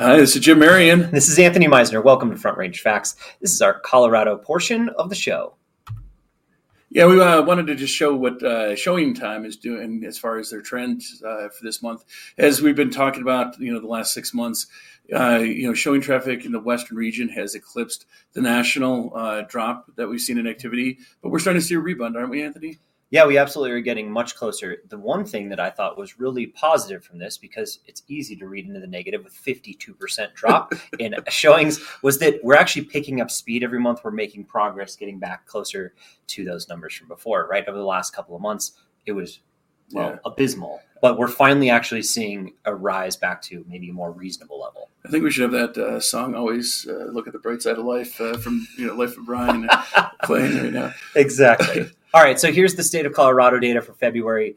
Hi, this is Jim Merrion. This is Anthony Meisner. Welcome to Front Range Facts. This is our Colorado portion of the show. Yeah, we uh, wanted to just show what uh, ShowingTime is doing as far as their trends uh, for this month. As we've been talking about, you know, the last six months, uh, you know, showing traffic in the western region has eclipsed the national uh, drop that we've seen in activity. But we're starting to see a rebound, aren't we, Anthony? Yeah, we absolutely are getting much closer. The one thing that I thought was really positive from this, because it's easy to read into the negative with 52% drop in showings, was that we're actually picking up speed every month. We're making progress getting back closer to those numbers from before, right? Over the last couple of months, it was well, yeah. abysmal. But we're finally actually seeing a rise back to maybe a more reasonable level. I think we should have that uh, song always uh, look at the bright side of life uh, from you know Life of Brian playing right now. Exactly. All right, so here's the state of Colorado data for February.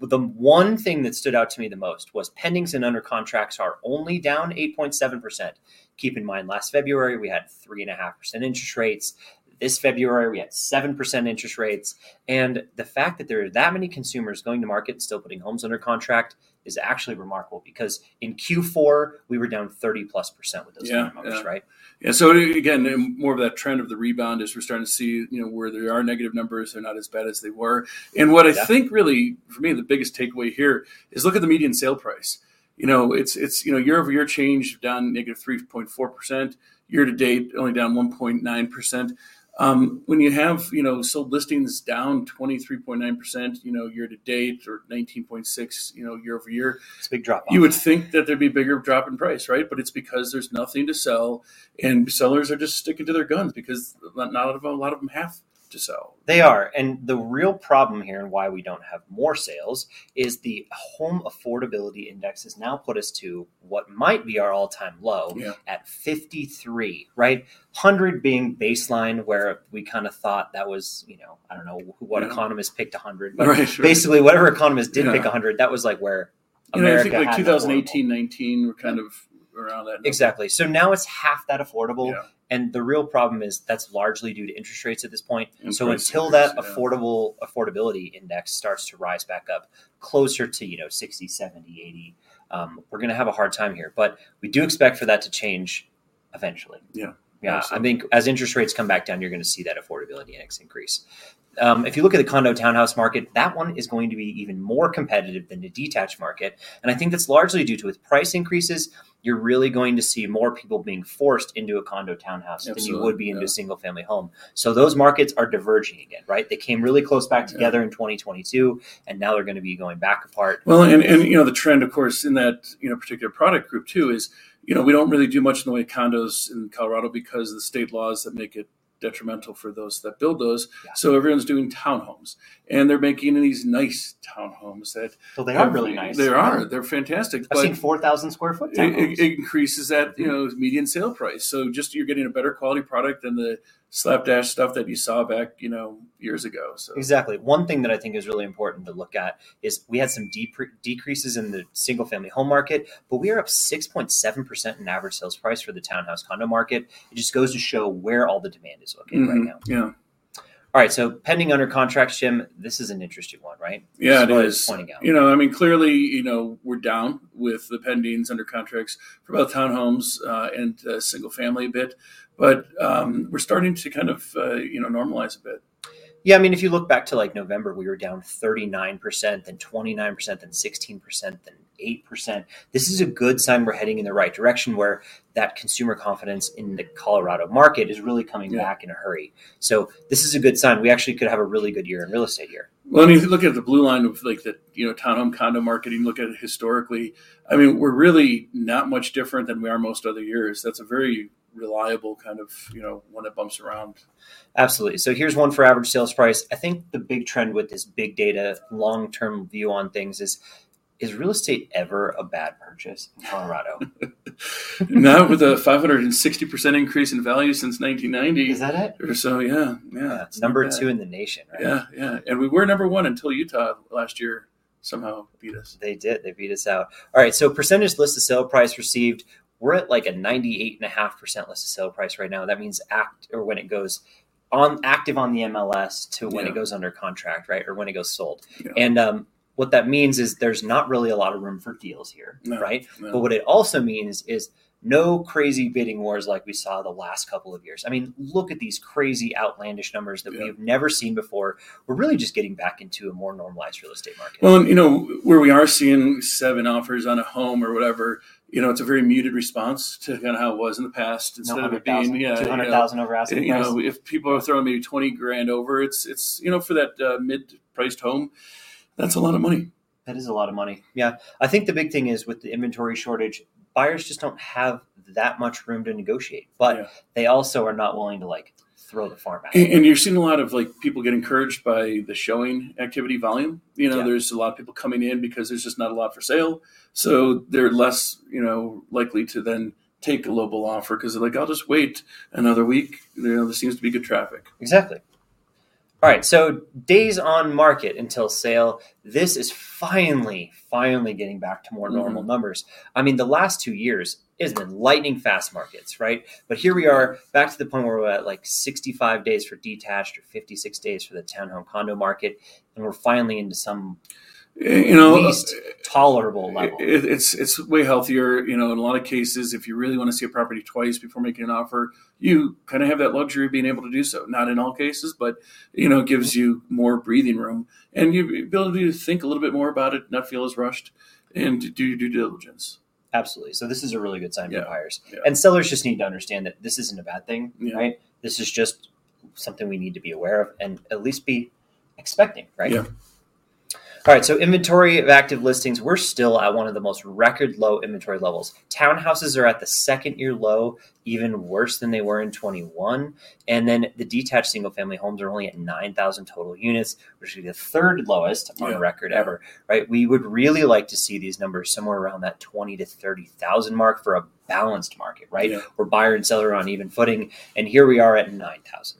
The one thing that stood out to me the most was pendings and under contracts are only down 8.7%. Keep in mind, last February we had 3.5% interest rates. This February, we had 7% interest rates. And the fact that there are that many consumers going to market and still putting homes under contract is actually remarkable because in Q4, we were down 30 plus percent with those yeah, numbers, yeah. right? Yeah. So again, more of that trend of the rebound is we're starting to see, you know, where there are negative numbers, they're not as bad as they were. And what I yeah. think really, for me, the biggest takeaway here is look at the median sale price. You know, it's, it's, you know, year over year change down negative 3.4%, year to date only down 1.9%. Um, when you have you know sold listings down 23.9 percent you know year to date or 19.6 you know year over year it's a big drop you would think that there'd be a bigger drop in price right? But it's because there's nothing to sell and sellers are just sticking to their guns because not, not a lot of them have sell. They are. And the real problem here and why we don't have more sales is the home affordability index has now put us to what might be our all time low yeah. at 53, right? 100 being baseline, where we kind of thought that was, you know, I don't know what yeah. economist picked 100, but right, basically, whatever economist did yeah. pick 100, that was like where America. You know, I think like 2018 19 were kind of around that. Number. Exactly. So now it's half that affordable. Yeah. And the real problem is that's largely due to interest rates at this point. And so until that affordable affordability index starts to rise back up closer to, you know, 60, 70, 80, um, we're going to have a hard time here. But we do expect for that to change eventually. Yeah. Yeah. I think as interest rates come back down, you're going to see that affordability index increase. Um, if you look at the condo townhouse market, that one is going to be even more competitive than the detached market. And I think that's largely due to with price increases you're really going to see more people being forced into a condo townhouse Absolutely. than you would be into yeah. a single family home. So those markets are diverging again, right? They came really close back together yeah. in 2022, and now they're going to be going back apart. Well, and, and you know the trend, of course, in that you know particular product group too is you know we don't really do much in the way of condos in Colorado because of the state laws that make it detrimental for those that build those. Yeah. So everyone's doing townhomes, and they're making these nice townhomes that. So they are really nice. They are. They're fantastic. I've seen four thousand square foot. It, it, increases that you mm-hmm. know median sale price. So just you're getting a better quality product than the slapdash stuff that you saw back, you know, years ago. So exactly. One thing that I think is really important to look at is we had some decreases in the single family home market, but we are up 6.7% in average sales price for the townhouse condo market. It just goes to show where all the demand is located mm-hmm. right now. Yeah. All right, so pending under contracts, Jim, this is an interesting one, right? Yeah, it is. Pointing out, you know, I mean, clearly, you know, we're down with the pendings under contracts for both townhomes uh, and uh, single family a bit, but um, we're starting to kind of, uh, you know, normalize a bit. Yeah, I mean, if you look back to like November, we were down 39%, then 29%, then 16%, then 8%. This is a good sign we're heading in the right direction where that consumer confidence in the Colorado market is really coming yeah. back in a hurry. So this is a good sign. We actually could have a really good year in real estate here. Well, I mean, if you look at the blue line of like the you know townhome condo market, marketing, look at it historically. I mean, we're really not much different than we are most other years. That's a very reliable kind of you know one that bumps around. Absolutely. So here's one for average sales price. I think the big trend with this big data, long term view on things is is real estate ever a bad purchase in Colorado? Not with a 560% increase in value since 1990. Is that it? Or so, yeah. Yeah. yeah it's number two in the nation, right? Yeah, yeah. And we were number one until Utah last year somehow beat us. They did. They beat us out. All right. So percentage list of sale price received, we're at like a 98.5% list of sale price right now. That means act or when it goes on active on the MLS to when yeah. it goes under contract, right? Or when it goes sold. Yeah. And um, what that means is there's not really a lot of room for deals here, no, right? No. But what it also means is No crazy bidding wars like we saw the last couple of years. I mean, look at these crazy outlandish numbers that Yeah. we've never seen before. We're really just getting back into a more normalized real estate market. Well, and, you know, where we are seeing seven offers on a home or whatever, you know, it's a very muted response to kind of how it was in the past. no Instead of it 100,000, being, yeah, you know, 200,000 over asking you price. know, if people are throwing maybe 20 grand over, it's, it's, you know, for that uh, mid priced home, that's a lot of money. That is a lot of money. Yeah. I think the big thing is with the inventory shortage, buyers just don't have that much room to negotiate. But Yeah. they also are not willing to like throw the farm out. And, and you're seeing a lot of like people get encouraged by the showing activity volume. You know, Yeah. there's a lot of people coming in because there's just not a lot for sale. So they're less, you know, likely to then take a lowball offer because they're like, I'll just wait another week. You know, there seems to be good traffic. Exactly. All right, so days on market until sale. This is finally, finally getting back to more normal mm-hmm. numbers. I mean, the last two years has been lightning fast markets, right? But here we are back to the point where we're at like 65 days for detached or 56 days for the townhome condo market, and we're finally into some You know, least uh, tolerable level. It, it's it's way healthier. You know, in a lot of cases, if you really want to see a property twice before making an offer, you kind of have that luxury of being able to do so. Not in all cases, but you know, it gives you more breathing room and you ability to think a little bit more about it, not feel as rushed, and do your due diligence. Absolutely. So this is a really good sign Yeah, for buyers. yeah. And sellers just need to understand that this isn't a bad thing, Yeah. right? This is just something we need to be aware of and at least be expecting, right? Yeah. All right, so inventory of active listings, we're still at one of the most record low inventory levels. Townhouses are at the second year low, even worse than they were in 21. And then the detached single family homes are only at 9,000 total units, which would be the third lowest on Yeah. record ever, right? We would really like to see these numbers somewhere around that 20 to 30,000 mark for a balanced market, right? Yeah. Where buyer and seller are on even footing. And here we are at 9,000.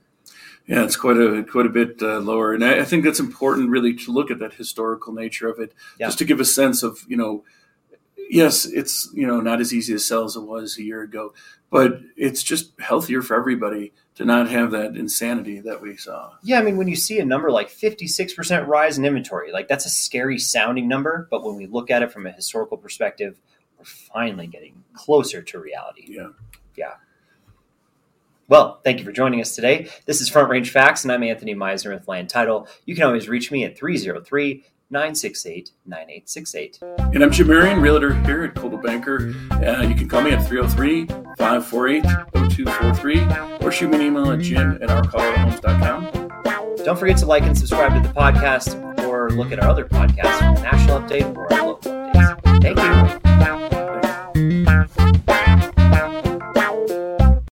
Yeah, it's quite a quite a bit uh, lower, and I, I think that's important, really, to look at that historical nature of it, Yeah. just to give a sense of, you know, yes, it's you know not as easy to sell as it was a year ago, but it's just healthier for everybody to not have that insanity that we saw. Yeah, I mean, when you see a number like 56% rise in inventory, like that's a scary sounding number. But when we look at it from a historical perspective, we're finally getting closer to reality. Yeah. Yeah. Well, thank you for joining us today. This is Front Range Facts, and I'm Anthony Meisner with Land Title. You can always reach me at 303 968 9868. And I'm Jim Merrion, realtor here at Coldwell Banker. Uh, you can call me at 303 548 0243 or shoot me an email at jim at ourcoloradohomes.com. Don't forget to like and subscribe to the podcast or look at our other podcasts from National Update or our